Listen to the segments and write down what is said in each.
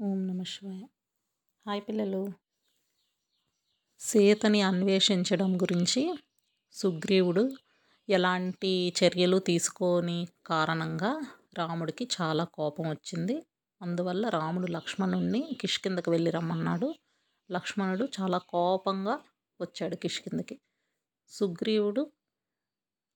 ఓం నమ శివాయ. హాయ్ పిల్లలు. సీతని అన్వేషించడం గురించి సుగ్రీవుడు ఎలాంటి చర్యలు తీసుకోని కారణంగా రాముడికి చాలా కోపం వచ్చింది. అందువల్ల రాముడు లక్ష్మణుణ్ణి కిష్కిందకి వెళ్ళి రమ్మన్నాడు. లక్ష్మణుడు చాలా కోపంగా వచ్చాడు కిష్కిందకి సుగ్రీవుడు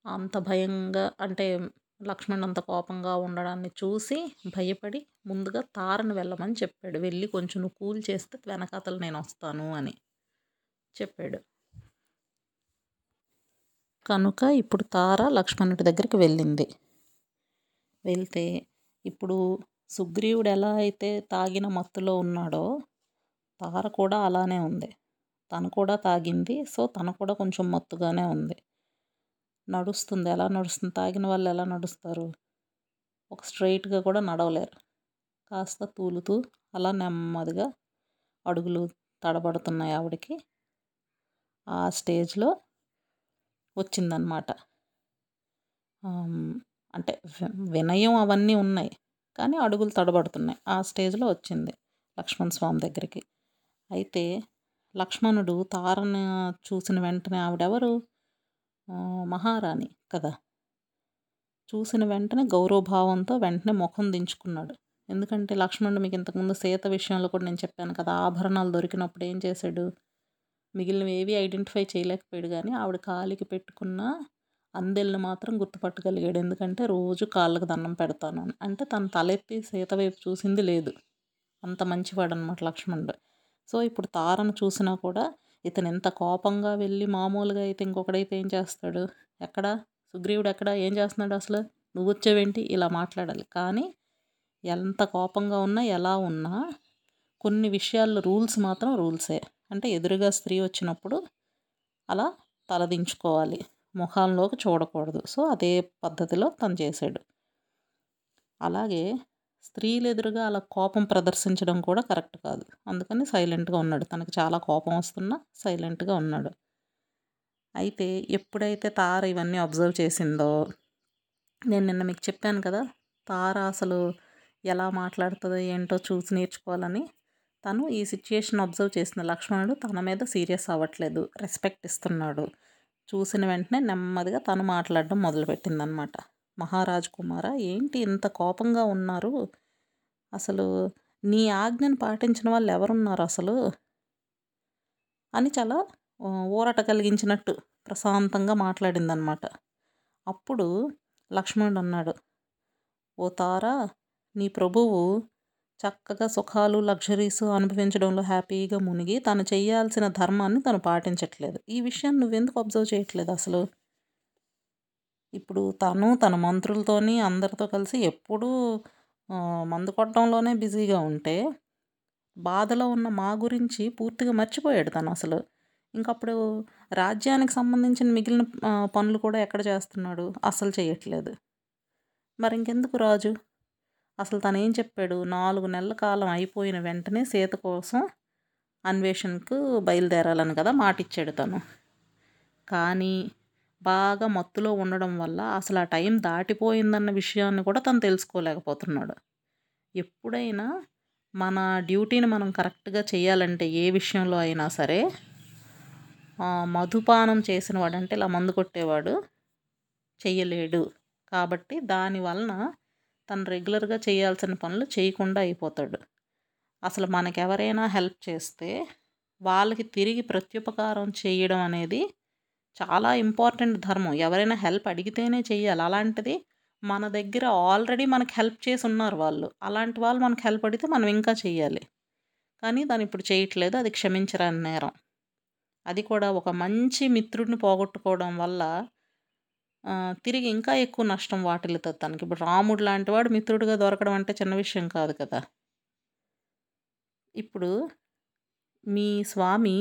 అంత భయంగా అంటే లక్ష్మణ్ అంత కోపంగా ఉండడాన్ని చూసి భయపడి ముందుగా తారను వెళ్ళమని చెప్పాడు. వెళ్ళి కొంచెం నువ్వు కూల్ చేస్తే వెనకాతలు నేను వస్తాను అని చెప్పాడు. కనుక ఇప్పుడు తార లక్ష్మణుడి దగ్గరికి వెళ్ళింది. వెళ్తే ఇప్పుడు సుగ్రీవుడు ఎలా అయితే తాగిన మత్తులో ఉన్నాడో తార కూడా అలానే ఉంది. తను కూడా తాగింది. సో తను కూడా కొంచెం మత్తుగానే ఉంది. నడుస్తుంది. ఎలా నడుస్తుంది? తాగిన వాళ్ళు ఎలా నడుస్తారు? ఒక స్ట్రైట్గా కూడా నడవలేరు. కాస్త తూలుతూ అలా నెమ్మదిగా అడుగులు తడబడుతున్నాయి ఆవిడకి. ఆ స్టేజ్లో వచ్చిందనమాట అంటే వినయం అవన్నీ ఉన్నాయి. కానీ అడుగులు తడబడుతున్నాయి. ఆ స్టేజ్లో వచ్చింది లక్ష్మణ్ స్వామి దగ్గరికి. అయితే లక్ష్మణుడు తారను చూసిన వెంటనే ఆవిడెవరు? మహారాణి కదా. చూసిన వెంటనే గౌరవభావంతో వెంటనే ముఖం దించుకున్నాడు. ఎందుకంటే లక్ష్మణుడు మీకు ఇంతకుముందు సీత విషయంలో కూడా నేను చెప్పాను కదా ఆభరణాలు దొరికినప్పుడు ఏం చేశాడు? మిగిలినవి ఏవి ఐడెంటిఫై చేయలేకపోయాడు కానీ ఆవిడ కాలికి పెట్టుకున్న అందెల్ని మాత్రం గుర్తుపట్టగలిగాడు. ఎందుకంటే రోజు కాళ్ళకు దండం పెడతాను అని. అంటే తను తలెత్తి సీత వైపు చూసింది లేదు. అంత మంచివాడు అనమాట లక్ష్మణుడు. సో ఇప్పుడు తారను చూసినా కూడా ఇతను ఎంత కోపంగా వెళ్ళి మామూలుగా అయితే ఇంకొకడైతే ఏం చేస్తాడు? ఎక్కడ? సుగ్రీవుడు ఎక్కడ? ఏం చేస్తున్నాడు అసలు? నువ్వు వచ్చావేంటి? ఇలా మాట్లాడాలి. కానీ ఎంత కోపంగా ఉన్నా ఎలా ఉన్నా కొన్ని విషయాల్లో రూల్స్ మాత్రం రూల్సే. అంటే ఎదురుగా స్త్రీ వచ్చినప్పుడు అలా తలదించుకోవాలి. ముఖంలోకి చూడకూడదు. సో అదే పద్ధతిలో తను చేశాడు. అలాగే స్త్రీలు ఎదురుగా అలా కోపం ప్రదర్శించడం కూడా కరెక్ట్ కాదు. అందుకని సైలెంట్గా ఉన్నాడు. తనకు చాలా కోపం వస్తున్నా సైలెంట్గా ఉన్నాడు. అయితే ఎప్పుడైతే తార ఇవన్నీ అబ్జర్వ్ చేసిందో నేను నిన్న మీకు చెప్పాను కదా తార అసలు ఎలా మాట్లాడుతుందో ఏంటో చూసి నేర్చుకోవాలని. తను ఈ సిచ్యుయేషన్ అబ్జర్వ్ చేసిన లక్ష్మణుడు తన మీద సీరియస్ అవ్వట్లేదు. రెస్పెక్ట్ ఇస్తున్నాడు. చూసిన వెంటనే నెమ్మదిగా తను మాట్లాడడం మొదలుపెట్టిందనమాట. మహారాజ్ కుమార ఏంటి ఇంత కోపంగా ఉన్నారు? అసలు నీ ఆజ్ఞను పాటించిన వాళ్ళు ఎవరున్నారు అసలు? అని చాలా ఊరట కలిగించినట్టు ప్రశాంతంగా మాట్లాడిందనమాట అప్పుడు లక్ష్మణుడు అన్నాడు ఓ తారా నీ ప్రభువు చక్కగా సుఖాలు లగ్జరీస్ అనుభవించడంలో హ్యాపీగా మునిగి తను చేయాల్సిన ధర్మాన్ని తను పాటించట్లేదు. ఈ విషయాన్ని నువ్వెందుకు అబ్జర్వ్ చేయట్లేదు అసలు? ఇప్పుడు తను తన మంత్రులతోని అందరితో కలిసి ఎప్పుడూ మందు కొట్టడంలోనే బిజీగా ఉంటే బాధలో ఉన్న మా గురించి పూర్తిగా మర్చిపోయాడు తను అసలు. ఇంకప్పుడు రాజ్యానికి సంబంధించిన మిగిలిన పనులు కూడా ఎక్కడ చేస్తున్నాడు? అసలు చేయట్లేదు. మరి ఇంకెందుకు రాజు? అసలు తను ఏం చెప్పాడు? నాలుగు నెలల కాలం అయిపోయిన వెంటనే సీత కోసం అన్వేషణకు బయలుదేరాలని కదా మాట ఇచ్చాడు తను. కానీ బాగా మత్తులో ఉండడం వల్ల అసలు ఆ టైం దాటిపోయిందన్న విషయాన్ని కూడా తను తెలుసుకోలేకపోతున్నాడు. ఎప్పుడైనా మన డ్యూటీని మనం కరెక్ట్గా చేయాలంటే ఏ విషయంలో అయినా సరే మధుపానం చేసిన వాడు అంటే ఇలా మందు కొట్టేవాడు చెయ్యలేడు. కాబట్టి దాని వలన తను రెగ్యులర్గా చేయాల్సిన పనులు చేయకుండా అయిపోతాడు. అసలు మనకెవరైనా హెల్ప్ చేస్తే వాళ్ళకి తిరిగి ప్రత్యుపకారం చేయడం అనేది చాలా ఇంపార్టెంట్ ధర్మం. ఎవరైనా హెల్ప్ అడిగితేనే చెయ్యాలి. అలాంటిది మన దగ్గర ఆల్రెడీ మనకి హెల్ప్ చేసి ఉన్నారు వాళ్ళు. అలాంటి వాళ్ళు మనకు హెల్ప్ అడిగితే మనం ఇంకా చెయ్యాలి. కానీ దాన్ని ఇప్పుడు చేయట్లేదు. అది క్షమించరాని నేరం. అది కూడా ఒక మంచి మిత్రుడిని పోగొట్టుకోవడం వల్ల తిరిగి ఇంకా ఎక్కువ నష్టం వాటిల్లుతుంది తనకి. ఇప్పుడు రాముడు లాంటి వాడు మిత్రుడిగా దొరకడం అంటే చిన్న విషయం కాదు కదా. ఇప్పుడు మీ స్వామి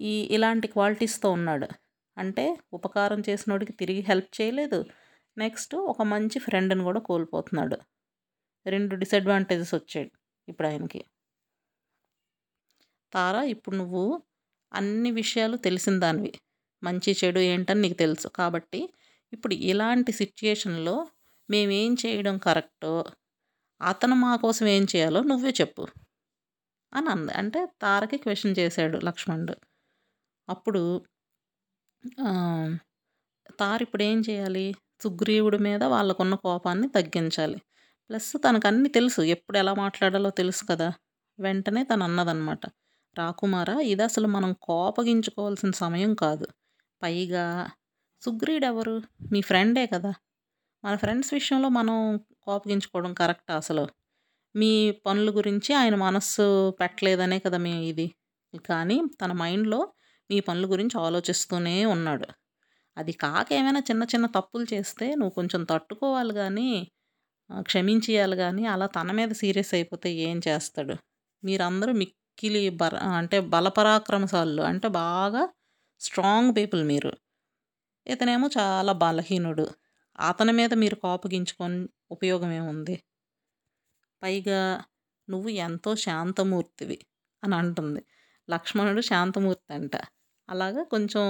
ఈ ఇలాంటి క్వాలిటీస్తో ఉన్నాడు. అంటే ఉపకారం చేసినోడికి తిరిగి హెల్ప్ చేయలేదు. నెక్స్ట్ ఒక మంచి ఫ్రెండ్ని కూడా కోల్పోతున్నాడు. రెండు డిసడ్వాంటేజెస్ వచ్చాయి ఇప్పుడు ఆయనకి. తారా ఇప్పుడు నువ్వు అన్ని విషయాలు తెలిసిన దానివి. మంచి చెడు ఏంటని నీకు తెలుసు. కాబట్టి ఇప్పుడు ఇలాంటి సిచ్యుయేషన్లో మేమేం చేయడం కరెక్టో అతను మా కోసం ఏం చేయాలో నువ్వే చెప్పు. అని అంది. అంటే తారకి క్వశ్చన్ చేశాడు లక్ష్మణుడు. అప్పుడు తారు ఇప్పుడు ఏం చేయాలి? సుగ్రీవుడి మీద వాళ్ళకున్న కోపాన్ని తగ్గించాలి. ప్లస్ తనకు అన్నీ తెలుసు. ఎప్పుడు ఎలా మాట్లాడాలో తెలుసు కదా? వెంటనే తను అన్నదనమాట రాకుమారా ఇది అసలు మనం కోపగించుకోవాల్సిన సమయం కాదు. పైగా సుగ్రీవుడు ఎవరు మీ ఫ్రెండే కదా? మన ఫ్రెండ్స్ విషయంలో మనం కోపగించుకోవడం కరెక్ట్ అసలు? మీ పనుల గురించి ఆయన మనస్సు పెట్టలేదనే కదా మీ ఇది. కానీ తన మైండ్లో మీ పనుల గురించి ఆలోచిస్తూనే ఉన్నాడు. అది కాక ఏమైనా చిన్న చిన్న తప్పులు చేస్తే నువ్వు కొంచెం తట్టుకోవాలి కానీ క్షమించేయాలి కానీ అలా తన మీద సీరియస్ అయిపోతే ఏం చేస్తాడు? మీరందరూ మిక్కిలి బర అంటే బలపరాక్రమశాలు అంటే బాగా స్ట్రాంగ్ పీపుల్ మీరు. ఇతనేమో చాలా బలహీనుడు. అతని మీద మీరు కోపగించుకొని ఉపయోగం ఏముంది? పైగా నువ్వు ఎంతో శాంతమూర్తివి అని అంటుంది. లక్ష్మణుడు శాంతమూర్తి అంట. అలాగా కొంచెం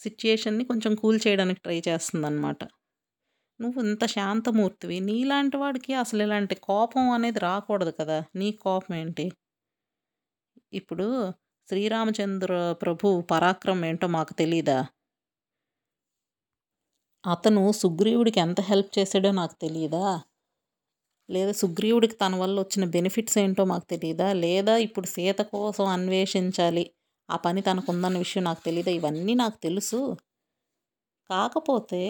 సిచ్యుయేషన్ని కొంచెం కూల్ చేయడానికి ట్రై చేస్తుందన్నమాట. నువ్వు ఇంత శాంతమూర్తివి. నీలాంటి వాడికి అసలు ఇలాంటి కోపం అనేది రాకూడదు కదా. నీ కోపం ఏంటి? ఇప్పుడు శ్రీరామచంద్ర ప్రభు పరాక్రమం ఏంటో మాకు తెలీదా? అతను సుగ్రీవుడికి ఎంత హెల్ప్ చేశాడో నాకు తెలియదా లేదా సుగ్రీవుడికి తన వల్ల వచ్చిన బెనిఫిట్స్ ఏంటో మాకు తెలియదా లేదా ఇప్పుడు సీత కోసం అన్వేషించాలి. ఆ పని తనకుందన్న విషయం నాకు తెలియదు ఇవన్నీ నాకు తెలుసు. కాకపోతే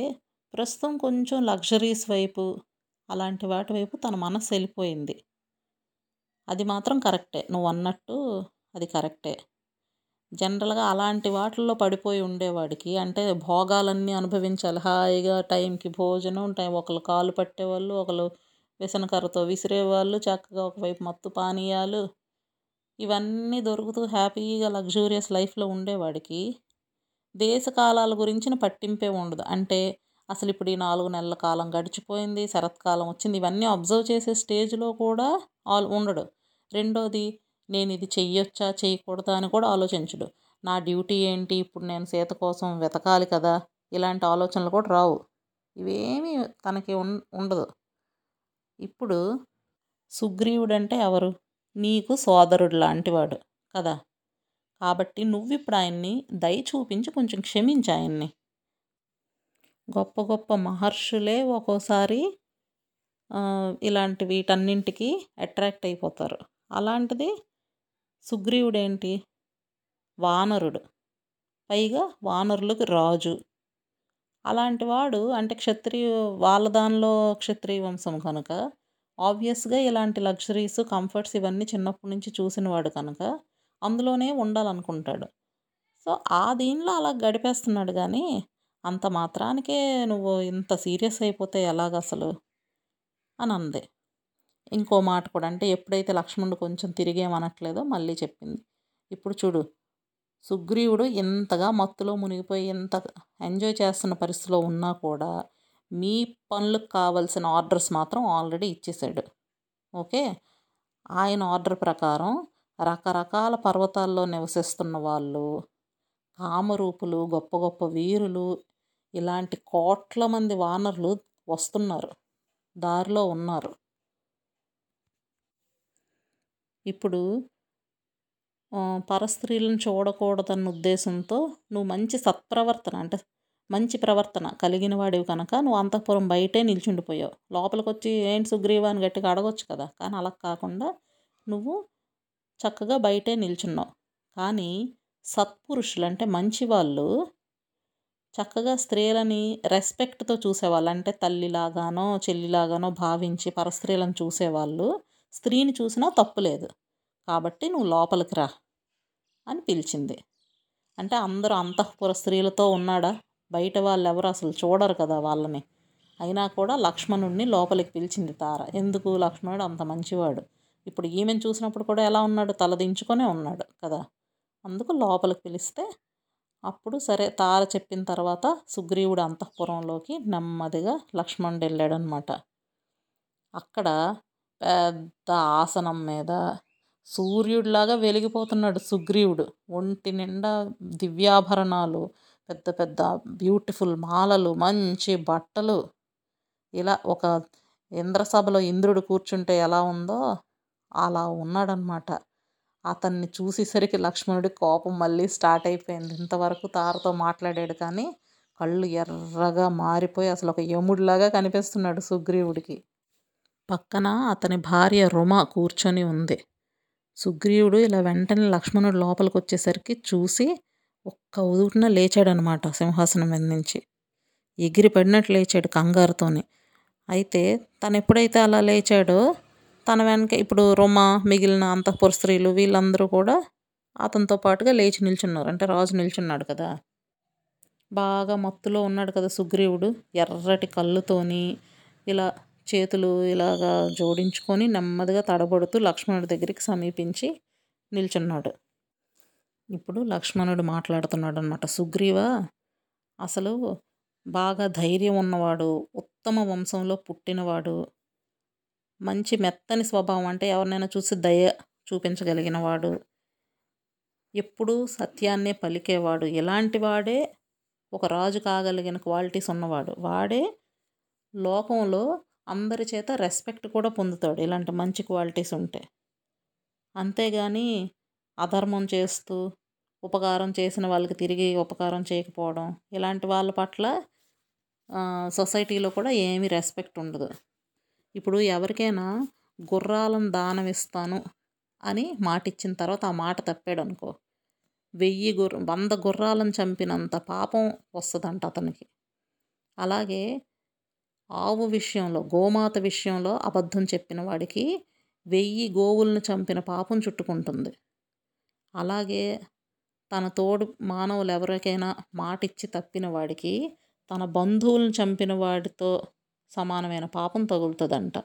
ప్రస్తుతం కొంచెం లగ్జరీస్ వైపు అలాంటి వాటి వైపు తన మనసు వెళ్ళిపోయింది. అది మాత్రం కరెక్టే. నువ్వు అన్నట్టు అది కరెక్టే. జనరల్గా అలాంటి వాటిల్లో పడిపోయి ఉండేవాడికి అంటే భోగాలన్నీ అనుభవించాలి. హాయిగా టైంకి భోజనం టైం ఒకళ్ళు కాలు పట్టేవాళ్ళు ఒకళ్ళు విసనకర్రతో విసిరేవాళ్ళు చక్కగా ఒకవైపు మత్తు పానీయాలు ఇవన్నీ దొరుకుతూ హ్యాపీగా లగ్జూరియస్ లైఫ్లో ఉండేవాడికి దేశ కాలాల గురించిన పట్టింపే ఉండదు. అంటే అసలు ఇప్పుడు ఈ నాలుగు నెలల కాలం గడిచిపోయింది శరత్కాలం వచ్చింది ఇవన్నీ అబ్జర్వ్ చేసే స్టేజ్లో కూడా ఆల్ ఉండడు. రెండోది నేను ఇది చెయ్యొచ్చా చేయకూడదా అని కూడా ఆలోచించడు. నా డ్యూటీ ఏంటి ఇప్పుడు నేను సీత కోసం వెతకాలి కదా ఇలాంటి ఆలోచనలు కూడా రావు. ఇవేమీ తనకి ఉండదు. ఇప్పుడు సుగ్రీవుడు అంటే ఎవరు? నీకు సోదరుడు లాంటివాడు కదా. కాబట్టి నువ్వు ఇప్పుడు ఆయన్ని దయ చూపించి కొంచెం క్షమించి ఆయన్ని. గొప్ప గొప్ప మహర్షులే ఒక్కోసారి ఇలాంటి వీటన్నింటికి అట్రాక్ట్ అయిపోతారు. అలాంటిది సుగ్రీవుడేంటి? వానరుడు. పైగా వానరులకు రాజు. అలాంటి వాడు అంటే క్షత్రియ వాళ్ళ దానిలో క్షత్రియ వంశం కనుక ఆబ్వియస్గా ఇలాంటి లగ్జరీస్ కంఫర్ట్స్ ఇవన్నీ చిన్నప్పటి నుంచి చూసినవాడు కనుక అందులోనే ఉండాలనుకుంటాడు. సో ఆ దీనిలో అలా గడిపేస్తున్నాడు కానీ అంత మాత్రానికే నువ్వు ఇంత సీరియస్ అయిపోతే ఎలాగ అసలు అని అంది. ఇంకో మాట కూడా అంటే ఎప్పుడైతే లక్ష్మణుడు కొంచెం తిరిగేమనట్లేదో మళ్ళీ చెప్పింది. ఇప్పుడు చూడు సుగ్రీవుడు ఇంతగా మత్తులో మునిగిపోయి ఇంత ఎంజాయ్ చేస్తున్న పరిస్థితిలో ఉన్నా కూడా మీ పనులకు కావాల్సిన ఆర్డర్స్ మాత్రం ఆల్రెడీ ఇచ్చేసాడు. ఓకే? ఆయన ఆర్డర్ ప్రకారం రకరకాల పర్వతాల్లో నివసిస్తున్న వాళ్ళు కామరూపులు గొప్ప గొప్ప వీరులు ఇలాంటి కోట్ల మంది వానరులు వస్తున్నారు. దారిలో ఉన్నారు. ఇప్పుడు పరస్త్రీలను చూడకూడదన్న ఉద్దేశంతో నువ్వు మంచి సత్ప్రవర్తన అంటే మంచి ప్రవర్తన కలిగిన వాడివి కనుక నువ్వు అంతఃపురం బయటే నిల్చుండిపోయావు. లోపలికి వచ్చి ఏంటి సుగ్రీవాన్ని గట్టిగా అడగొచ్చు కదా. కానీ అలా కాకుండా నువ్వు చక్కగా బయటే నిల్చున్నావు. కానీ సత్పురుషులు అంటే మంచి వాళ్ళు చక్కగా స్త్రీలని రెస్పెక్ట్తో చూసేవాళ్ళు. అంటే తల్లిలాగానో చెల్లిలాగానో భావించి పరస్త్రీలను చూసేవాళ్ళు. స్త్రీని చూసినా తప్పులేదు కాబట్టి నువ్వు లోపలికి రా అని పిలిచింది. అంటే అందరూ అంతఃపుర స్త్రీలతో ఉన్నాడా? బయట వాళ్ళు ఎవరు అసలు చూడరు కదా వాళ్ళని. అయినా కూడా లక్ష్మణుడిని లోపలికి పిలిచింది తార. ఎందుకు లక్ష్మణుడు? అంత మంచివాడు. ఇప్పుడు ఈమెను చూసినప్పుడు కూడా ఎలా ఉన్నాడు? తలదించుకొనే ఉన్నాడు కదా. అందుకు లోపలికి పిలిస్తే అప్పుడు సరే తార చెప్పిన తర్వాత సుగ్రీవుడు అంతఃపురంలోకి నెమ్మదిగా లక్ష్మణుడు వెళ్ళాడనమాట అక్కడ పెద్ద ఆసనం మీద సూర్యుడిలాగా వెలిగిపోతున్నాడు సుగ్రీవుడు. ఒంటి నిండా దివ్యాభరణాలు పెద్ద పెద్ద బ్యూటిఫుల్ మాలలు మంచి బట్టలు. ఇలా ఒక ఇంద్రసభలో ఇంద్రుడు కూర్చుంటే ఎలా ఉందో అలా ఉన్నాడనమాట అతన్ని చూసేసరికి లక్ష్మణుడి కోపం మళ్ళీ స్టార్ట్ అయిపోయింది. ఇంతవరకు తారతో మాట్లాడాడు కానీ కళ్ళు ఎర్రగా మారిపోయి అసలు ఒక యముడిలాగా కనిపిస్తున్నాడు సుగ్రీవుడికి. పక్కన అతని భార్య రుమ కూర్చొని ఉంది. సుగ్రీవుడు ఇలా వెంటనే లక్ష్మణుడు లోపలికి వచ్చేసరికి చూసి ఒక్క ఉదుటిన లేచాడనమాట సింహాసనం మీద నుంచి. ఎగిరి పడినట్టు లేచాడు కంగారుతోని. అయితే తను ఎప్పుడైతే అలా లేచాడో తన వెనక ఇప్పుడు రొమ మిగిలిన అంతఃపుర స్త్రీలు వీళ్ళందరూ కూడా అతనితో పాటుగా లేచి నిల్చున్నారు. అంటే రాజు నిల్చున్నాడు కదా. బాగా మత్తులో ఉన్నాడు కదా సుగ్రీవుడు. ఎర్రటి కళ్ళుతోని ఇలా చేతులు ఇలాగా జోడించుకొని నెమ్మదిగా తడబడుతూ లక్ష్మణుడి దగ్గరికి సమీపించి నిల్చున్నాడు. ఇప్పుడు లక్ష్మణుడు మాట్లాడుతున్నాడు అనమాట సుగ్రీవ అసలు బాగా ధైర్యం ఉన్నవాడు ఉత్తమ వంశంలో పుట్టినవాడు మంచి మెత్తని స్వభావం అంటే ఎవరినైనా చూసి దయ చూపించగలిగినవాడు ఎప్పుడూ సత్యాన్నే పలికేవాడు ఇలాంటి వాడే ఒక రాజు కాగలిగిన క్వాలిటీస్ ఉన్నవాడు. వాడే లోకంలో అందరి చేత రెస్పెక్ట్ కూడా పొందుతాడు ఇలాంటి మంచి క్వాలిటీస్ ఉంటే. అంతేగాని అధర్మం చేస్తూ ఉపకారం చేసిన వాళ్ళకి తిరిగి ఉపకారం చేయకపోవడం ఇలాంటి వాళ్ళ పట్ల సొసైటీలో కూడా ఏమీ రెస్పెక్ట్ ఉండదు. ఇప్పుడు ఎవరికైనా గుర్రాలను దానం ఇస్తాను అని మాట ఇచ్చిన తర్వాత ఆ మాట తప్పాడు అనుకో వెయ్యి గుర్ర వంద గుర్రాలను చంపినంత పాపం వస్తుందంట అతనికి. అలాగే ఆవు విషయంలో గోమాత విషయంలో అబద్ధం చెప్పిన వాడికి వెయ్యి గోవులను చంపిన పాపం చుట్టుకుంటుంది. అలాగే తన తోడు మానవులు ఎవరికైనా మాట ఇచ్చి తప్పిన వాడికి తన బంధువులను చంపిన వాడితో సమానమైన పాపం తగులుతుందంట.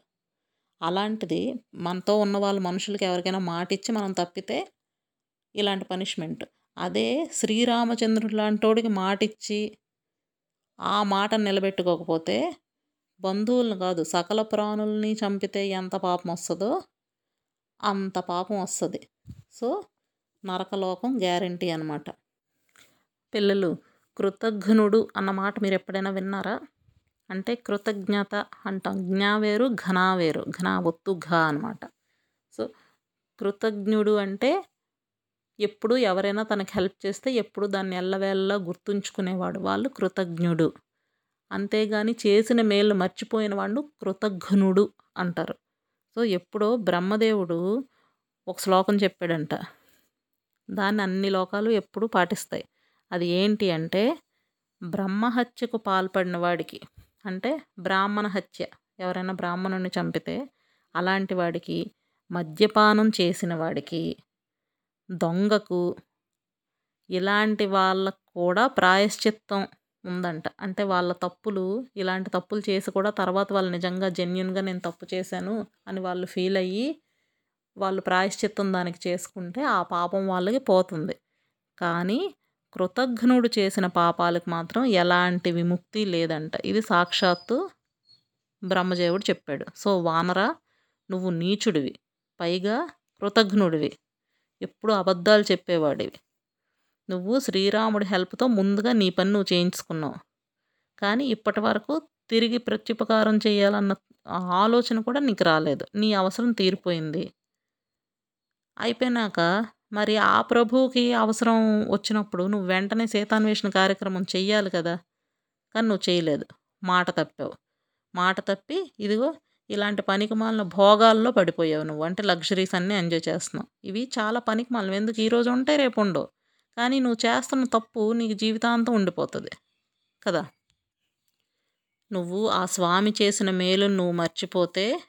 అలాంటిది మనతో ఉన్న వాళ్ళ మనుషులకి ఎవరికైనా మాట ఇచ్చి మనం తప్పితే ఇలాంటి పనిష్మెంట్. అదే శ్రీరామచంద్రుడు లాంటోడికి మాట ఇచ్చి ఆ మాటను నిలబెట్టుకోకపోతే బంధువులను కాదు సకల ప్రాణుల్ని చంపితే ఎంత పాపం వస్తుందో అంత పాపం వస్తుంది. సో నరకలోకం గ్యారంటీ అనమాట పిల్లలు కృతజ్ఞుడు అన్నమాట మీరు ఎప్పుడైనా విన్నారా? అంటే కృతజ్ఞత అంటాం. జ్ఞా వేరు ఘనా వేరు. ఘనా ఒత్తు ఘ అనమాట సో కృతజ్ఞుడు అంటే ఎప్పుడు ఎవరైనా తనకి హెల్ప్ చేస్తే ఎప్పుడు దాన్ని ఎల్లవేళ్ళ గుర్తుంచుకునేవాడు. వాళ్ళు కృతజ్ఞుడు. అంతేగాని చేసిన మేలు మర్చిపోయిన వాడు కృతజ్ఞుడు అంటారు. సో ఎప్పుడో బ్రహ్మదేవుడు ఒక శ్లోకం చెప్పాడంట. దాన్ని అన్ని లోకాలు ఎప్పుడూ పాటిస్తాయి. అది ఏంటి అంటే బ్రహ్మహత్యకు పాల్పడిన వాడికి అంటే బ్రాహ్మణ హత్య ఎవరైనా బ్రాహ్మణుని చంపితే అలాంటి వాడికి మద్యపానం చేసిన వాడికి దొంగకు ఇలాంటి వాళ్ళకు కూడా ప్రాయశ్చిత్తం ఉందంట. అంటే వాళ్ళ తప్పులు ఇలాంటి తప్పులు చేసి కూడా తర్వాత వాళ్ళు నిజంగా జెన్యున్గా నేను తప్పు చేశాను అని వాళ్ళు ఫీల్ అయ్యి వాళ్ళు ప్రాయశ్చిత్తం దానికి చేసుకుంటే ఆ పాపం వాళ్ళకి పోతుంది. కానీ కృతజ్ఞుడు చేసిన పాపాలకు మాత్రం ఎలాంటి విముక్తి లేదంట. ఇది సాక్షాత్తు బ్రహ్మదేవుడు చెప్పాడు. సో వానరా నువ్వు నీచుడివి. పైగా కృతజ్ఞుడివి. ఎప్పుడు అబద్ధాలు చెప్పేవాడివి. నువ్వు శ్రీరాముడి హెల్ప్తో ముందుగా నీ పని నువ్వు చేయించుకున్నావు. కానీ ఇప్పటి వరకు తిరిగి ప్రత్యుపకారం చేయాలన్న ఆలోచన కూడా నీకు రాలేదు. నీ అవసరం తీరిపోయింది. అయిపోయినాక మరి ఆ ప్రభువుకి అవసరం వచ్చినప్పుడు నువ్వు వెంటనే సీతాన్వేషణ కార్యక్రమం చెయ్యాలి కదా. కానీ నువ్వు చేయలేదు. మాట తప్పావు. మాట తప్పి ఇదిగో ఇలాంటి పనికిమాలిన భోగాల్లో పడిపోయావు నువ్వు. అంటే లగ్జరీస్ అన్నీ ఎంజాయ్ చేస్తున్నావు. ఇవి చాలా పనికిమాలను ఎందుకు ఈరోజు ఉంటే రేపు ఉండవు. కానీ నువ్వు చేస్తున్న తప్పు నీకు జీవితాంతం ఉండిపోతుంది. కదా. నువ్వు ఆ స్వామి చేసిన మేలు నువ్వు మర్చిపోతే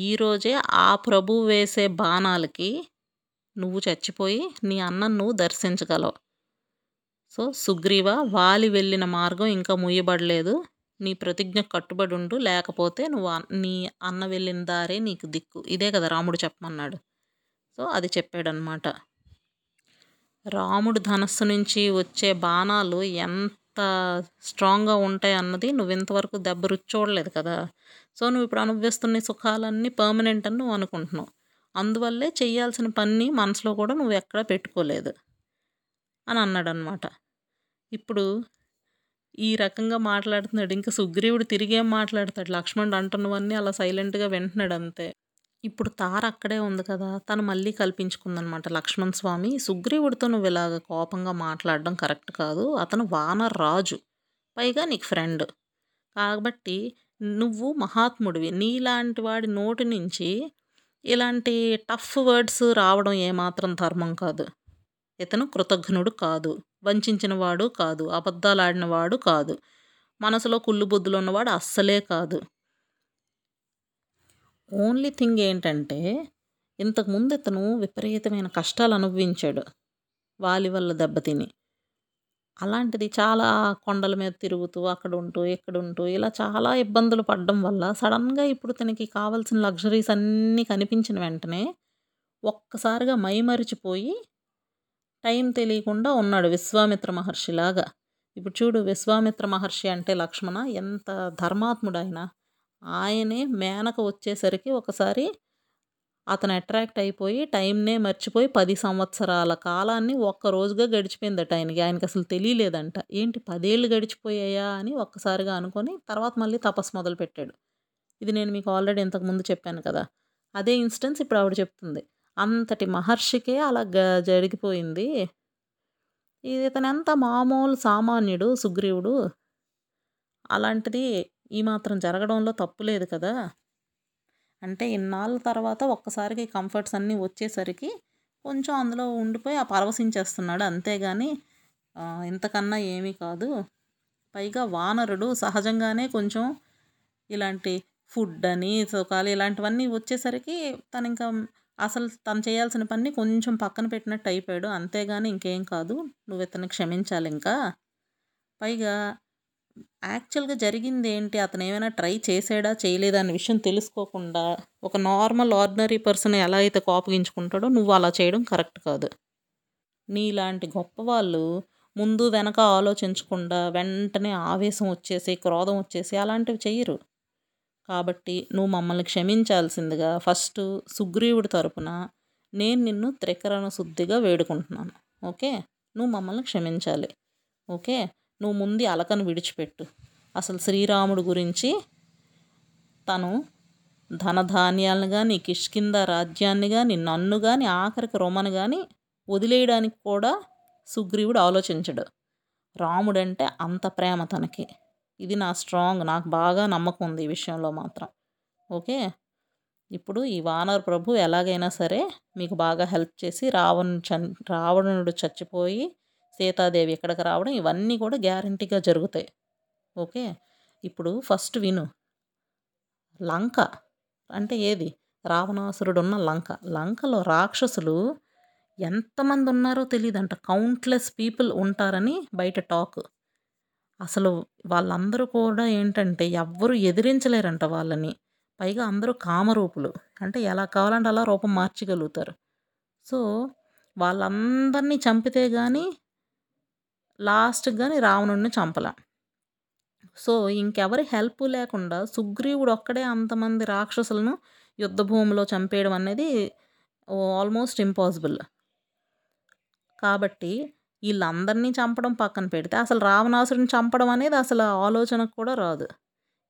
ఈరోజే ఆ ప్రభు వేసే బాణాలకి నువ్వు చచ్చిపోయి నీ అన్నం నువ్వు దర్శించగలవు. సో సుగ్రీవ వాలి వెళ్ళిన మార్గం ఇంకా ముయ్యబడలేదు నీ ప్రతిజ్ఞ కట్టుబడి ఉండు లేకపోతే నువ్వు నీ అన్న వెళ్ళిన దారే నీకు దిక్కు. ఇదే కదా రాముడు చెప్పమన్నాడు. సో అది చెప్పాడనమాట. రాముడు ధనస్సు నుంచి వచ్చే బాణాలు ఎంత స్ట్రాంగ్గా ఉంటాయి అన్నది నువ్వు ఇంతవరకు దెబ్బ రుచి చూడలేదు కదా. సో నువ్వు ఇప్పుడు అనుభవిస్తున్న సుఖాలన్నీ పర్మనెంట్ అని నువ్వు అనుకుంటున్నావు. అందువల్లే చేయాల్సిన పని మనసులో కూడా నువ్వు ఎక్కడా పెట్టుకోలేదు అని అన్నాడు అనమాట ఇప్పుడు ఈ రకంగా మాట్లాడుతున్నాడు. ఇంకా సుగ్రీవుడు తిరిగేం మాట్లాడతాడు? లక్ష్మణుడు అంటున్నవన్నీ అలా సైలెంట్గా వింటున్నాడు అంతే. ఇప్పుడు తార అక్కడే ఉంది కదా తను మళ్ళీ కల్పించుకుందనమాట. లక్ష్మణ్ స్వామి సుగ్రీవుడితో నువ్వు ఇలాగ కోపంగా మాట్లాడడం కరెక్ట్ కాదు. అతను వానర్ రాజు. పైగా నీకు ఫ్రెండ్ కాబట్టి నువ్వు మహాత్ముడివి. నీలాంటి వాడి నోటి నుంచి ఇలాంటి టఫ్ వర్డ్స్ రావడం ఏమాత్రం ధర్మం కాదు. ఇతను కృతజ్ఞుడు కాదు. వంచించిన వాడు కాదు. అబద్ధాలాడినవాడు కాదు. మనసులో కుళ్ళు బుద్ధులు ఉన్నవాడు అస్సలే కాదు. ఓన్లీ థింగ్ ఏంటంటే ఇంతకుముందు ఇతను విపరీతమైన కష్టాలు అనుభవించాడు. వాలి వల్ల దెబ్బతిని. అలాంటిది చాలా కొండల మీద తిరుగుతూ అక్కడ ఉంటూ ఇక్కడ ఉంటూ ఇలా చాలా ఇబ్బందులు పడడం వల్ల సడన్గా ఇప్పుడు తనకి కావాల్సిన లగ్జరీస్ అన్నీ కనిపించిన వెంటనే ఒక్కసారిగా మైమరిచిపోయి టైం తెలియకుండా ఉన్నాడు విశ్వామిత్ర మహర్షిలాగా ఇప్పుడు చూడు విశ్వామిత్ర మహర్షి అంటే లక్ష్మణ ఎంత ధర్మాత్ముడు ఆయన ఆయనే మేనక వచ్చేసరికి ఒకసారి అతను అట్రాక్ట్ అయిపోయి టైంనే మర్చిపోయి పది సంవత్సరాల కాలాన్ని ఒక్క రోజుగా గడిచిపోయిందట ఆయనకి. ఆయనకి అసలు తెలియలేదంట. ఏంటి పదేళ్ళు గడిచిపోయాయా? అని ఒక్కసారిగా అనుకొని తర్వాత మళ్ళీ తపస్సు మొదలుపెట్టాడు. ఇది నేను మీకు ఆల్రెడీ ఇంతకుముందు చెప్పాను కదా. అదే ఇన్స్టెన్స్ ఇప్పుడు ఆవిడ చెప్తుంది. అంతటి మహర్షికే అలా గ జరిగిపోయింది. ఇది ఇతను ఎంత మామూలు సామాన్యుడు సుగ్రీవుడు? అలాంటిది ఈ మాత్రం జరగడంలో తప్పు లేదు కదా. అంటే ఇన్నాళ్ళ తర్వాత ఒక్కసారికి కంఫర్ట్స్ అన్నీ వచ్చేసరికి కొంచెం అందులో ఉండిపోయి ఆ పరవశించేస్తున్నాడు. అంతేగాని ఇంతకన్నా ఏమీ కాదు. పైగా వానరుడు సహజంగానే కొంచెం ఇలాంటి ఫుడ్ అని సుఖాలు ఇలాంటివన్నీ వచ్చేసరికి తను ఇంకా అసలు తను చేయాల్సిన పని కొంచెం పక్కన పెట్టినట్టు అయిపోయాడు. అంతేగాని ఇంకేం కాదు. నువ్వు ఇతను క్షమించాలి ఇంకా పైగా యాక్చువల్గా జరిగింది ఏంటి? అతను ఏమైనా ట్రై చేసాడా చేయలేదా? అనే విషయం తెలుసుకోకుండా ఒక నార్మల్ ఆర్డినరీ పర్సన్ ఎలా అయితే కోపగించుకుంటాడో నువ్వు అలా చేయడం కరెక్ట్ కాదు. నీలాంటి గొప్ప వాళ్ళు ముందు వెనక ఆలోచించకుండా వెంటనే ఆవేశం వచ్చేసి క్రోధం వచ్చేసి అలాంటివి చెయ్యరు కాబట్టి నువ్వు మమ్మల్ని క్షమించాల్సిందిగా ఫస్ట్ సుగ్రీవుడి తరపున నేను నిన్ను త్రికరణ శుద్ధిగా వేడుకుంటున్నాను. ఓకే? నువ్వు మమ్మల్ని క్షమించాలి. ఓకే? నువ్వు ముందు అలకను విడిచిపెట్టు. అసలు శ్రీరాముడు గురించి తను ధనధాన్యాలను కానీ కిష్కింద రాజ్యాన్ని కానీ నన్ను కానీ ఆఖరికి రొమను కానీ వదిలేయడానికి కూడా సుగ్రీవుడు ఆలోచించడు. రాముడంటే అంత ప్రేమ తనకి. ఇది నా స్ట్రాంగ్ నాకు బాగా నమ్మకం ఉంది ఈ విషయంలో మాత్రం. ఓకే? ఇప్పుడు ఈ వానర్ ప్రభు ఎలాగైనా సరే మీకు బాగా హెల్ప్ చేసి రావణు చ రావణుడు చచ్చిపోయి సీతాదేవి ఇక్కడికి రావడం ఇవన్నీ కూడా గ్యారంటీగా జరుగుతాయి. ఓకే? ఇప్పుడు ఫస్ట్ విను. లంక అంటే ఏది? రావణాసురుడు ఉన్న లంక. లంకలో రాక్షసులు ఎంతమంది ఉన్నారో తెలియదంట కౌంట్లెస్ పీపుల్ ఉంటారని బయట టాక్. అసలు వాళ్ళందరూ కూడా ఏంటంటే ఎవ్వరూ ఎదిరించలేరంట వాళ్ళని. పైగా అందరూ కామరూపులు. అంటే ఎలా కావాలంటే అలా రూపం మార్చగలుగుతారు. సో వాళ్ళందరినీ చంపితే కానీ లాస్ట్కి కానీ రావణుడిని చంపలేం. సో ఇంకెవరి హెల్ప్ లేకుండా సుగ్రీవుడు ఒక్కడే అంతమంది రాక్షసులను యుద్ధ భూమిలో చంపేయడం అనేది ఆల్మోస్ట్ ఇంపాసిబుల్. కాబట్టి వీళ్ళందరినీ చంపడం పక్కన పెడితే అసలు రావణాసురుని చంపడం అనేది అసలు ఆలోచనకు కూడా రాదు.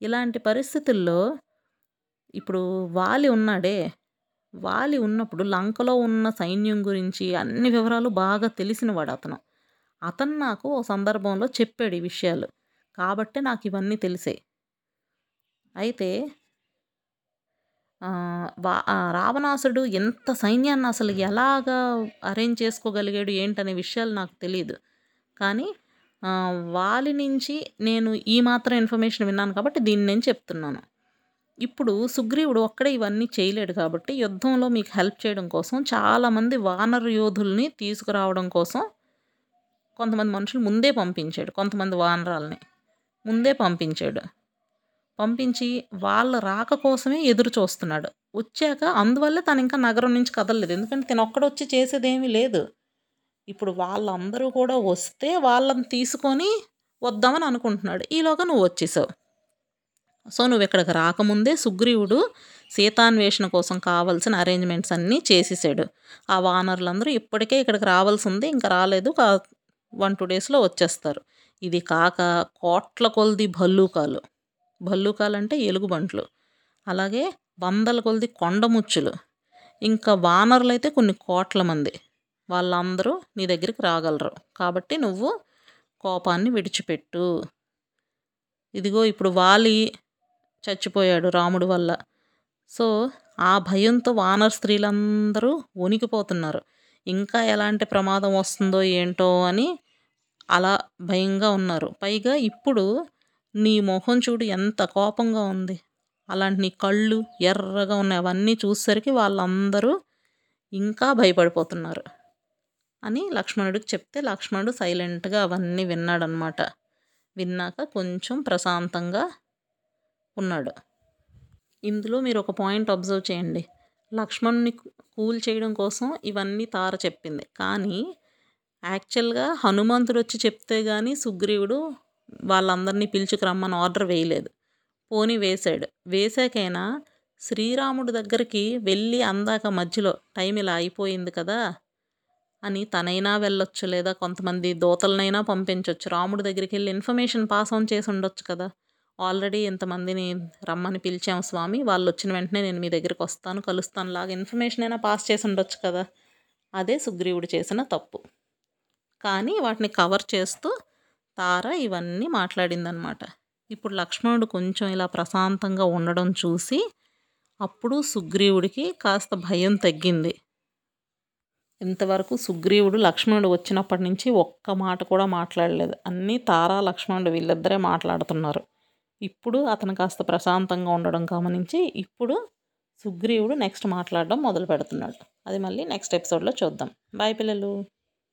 ఇలాంటి పరిస్థితుల్లో ఇప్పుడు వాలి ఉన్నాడే. వాలి ఉన్నప్పుడు లంకలో ఉన్న సైన్యం గురించి అన్ని వివరాలు బాగా తెలిసినవాడు అతను. అతను నాకు ఓ సందర్భంలో చెప్పాడు ఈ విషయాలు. కాబట్టే నాకు ఇవన్నీ తెలిసాయి అయితే వా రావణాసుడు ఎంత సైన్యాన్ని అసలు ఎలాగా అరేంజ్ చేసుకోగలిగాడు ఏంటనే విషయాలు నాకు తెలియదు కానీ వాలి నుంచి నేను ఈ మాత్రం ఇన్ఫర్మేషన్ విన్నాను కాబట్టి దీన్ని నేను చెప్తున్నాను. ఇప్పుడు సుగ్రీవుడు ఒక్కడే ఇవన్నీ చేయలేడు కాబట్టి యుద్ధంలో మీకు హెల్ప్ చేయడం కోసం చాలామంది వానర యోధుల్ని తీసుకురావడం కోసం కొంతమంది మనుషులు ముందే పంపించాడు. కొంతమంది వానరాల్ని ముందే పంపించాడు. పంపించి వాళ్ళ రాక కోసమే ఎదురు చూస్తున్నాడు. వచ్చాక అందువల్ల తను ఇంకా నగరం నుంచి కదలలేదు. ఎందుకంటే తను ఒక్కడొచ్చి చేసేదేమీ లేదు. ఇప్పుడు వాళ్ళందరూ కూడా వస్తే వాళ్ళని తీసుకొని వద్దామని అనుకుంటున్నాడు. ఈలోగా నువ్వు వచ్చేసావు. సో నువ్వు ఇక్కడికి రాకముందే సుగ్రీవుడు సీతాన్వేషణ కోసం కావాల్సిన అరేంజ్మెంట్స్ అన్నీ చేసేసాడు. ఆ వానరులందరూ ఇప్పటికే ఇక్కడికి రావాల్సి ఉంది. ఇంకా రాలేదు. వన్ టూ డేస్లో వచ్చేస్తారు. ఇది కాక కోట్ల కొలది భల్లూకాలు. భల్లూకాలు అంటే ఎలుగుబంట్లు. అలాగే వందల కొలది కొండముచ్చులు. ఇంకా వానరులు అయితే కొన్ని కోట్ల మంది. వాళ్ళందరూ నీ దగ్గరికి రాగలరు. కాబట్టి నువ్వు కోపాన్ని విడిచిపెట్టు. ఇదిగో ఇప్పుడు వాలి చచ్చిపోయాడు రాముడు వల్ల. సో ఆ భయంతో వానర్ స్త్రీలందరూ వణికిపోతున్నారు. ఇంకా ఎలాంటి ప్రమాదం వస్తుందో ఏంటో అని అలా భయంగా ఉన్నారు. పైగా ఇప్పుడు నీ మొహం చూడు ఎంత కోపంగా ఉంది. అలాంటి నీ కళ్ళు ఎర్రగా ఉన్నాయి. అవన్నీ చూసేసరికి వాళ్ళందరూ ఇంకా భయపడిపోతున్నారు అని లక్ష్మణుడికి చెప్తే లక్ష్మణుడు సైలెంట్గా అవన్నీ విన్నాడనమాట విన్నాక కొంచెం ప్రశాంతంగా ఉన్నాడు. ఇందులో మీరు ఒక పాయింట్ అబ్జర్వ్ చేయండి. లక్ష్మణుని కూల్ చేయడం కోసం ఇవన్నీ తార చెప్పింది. కానీ యాక్చువల్గా హనుమంతుడు వచ్చి చెప్తే కానీ సుగ్రీవుడు వాళ్ళందరినీ పిలుచుకురమ్మని ఆర్డర్ వేయలేదు. పోని వేశాడు. వేసాకైనా శ్రీరాముడి దగ్గరికి వెళ్ళి అందాక మధ్యలో టైం ఇలా అయిపోయింది కదా అని తనైనా వెళ్ళొచ్చు లేదా కొంతమంది దోతలనైనా పంపించవచ్చు రాముడి దగ్గరికి వెళ్ళి ఇన్ఫర్మేషన్ పాస్ ఆన్ చేసి ఉండొచ్చు కదా. ఆల్రెడీ ఇంతమందిని రమ్మని పిలిచాము స్వామి. వాళ్ళు వచ్చిన వెంటనే నేను మీ దగ్గరికి వస్తాను కలుస్తాను. లాగా ఇన్ఫర్మేషన్ అయినా పాస్ చేసి ఉండొచ్చు కదా. అదే సుగ్రీవుడు చేసిన తప్పు. కానీ వాటిని కవర్ చేస్తూ తార ఇవన్నీ మాట్లాడిందనమాట. ఇప్పుడు లక్ష్మణుడు కొంచెం ఇలా ప్రశాంతంగా ఉండడం చూసి అప్పుడు సుగ్రీవుడికి కాస్త భయం తగ్గింది. ఇంతవరకు సుగ్రీవుడు లక్ష్మణుడు వచ్చినప్పటి నుంచి ఒక్క మాట కూడా మాట్లాడలేదు. అన్నీ తారా లక్ష్మణుడు వీళ్ళిద్దరే మాట్లాడుతున్నారు. ఇప్పుడు అతను కాస్త ప్రశాంతంగా ఉండడం గమనించి ఇప్పుడు సుగ్రీవుడు నెక్స్ట్ మాట్లాడడం మొదలు పెడుతున్నాడు అది మళ్ళీ నెక్స్ట్ ఎపిసోడ్లో చూద్దాం. బాయ్ పిల్లలు.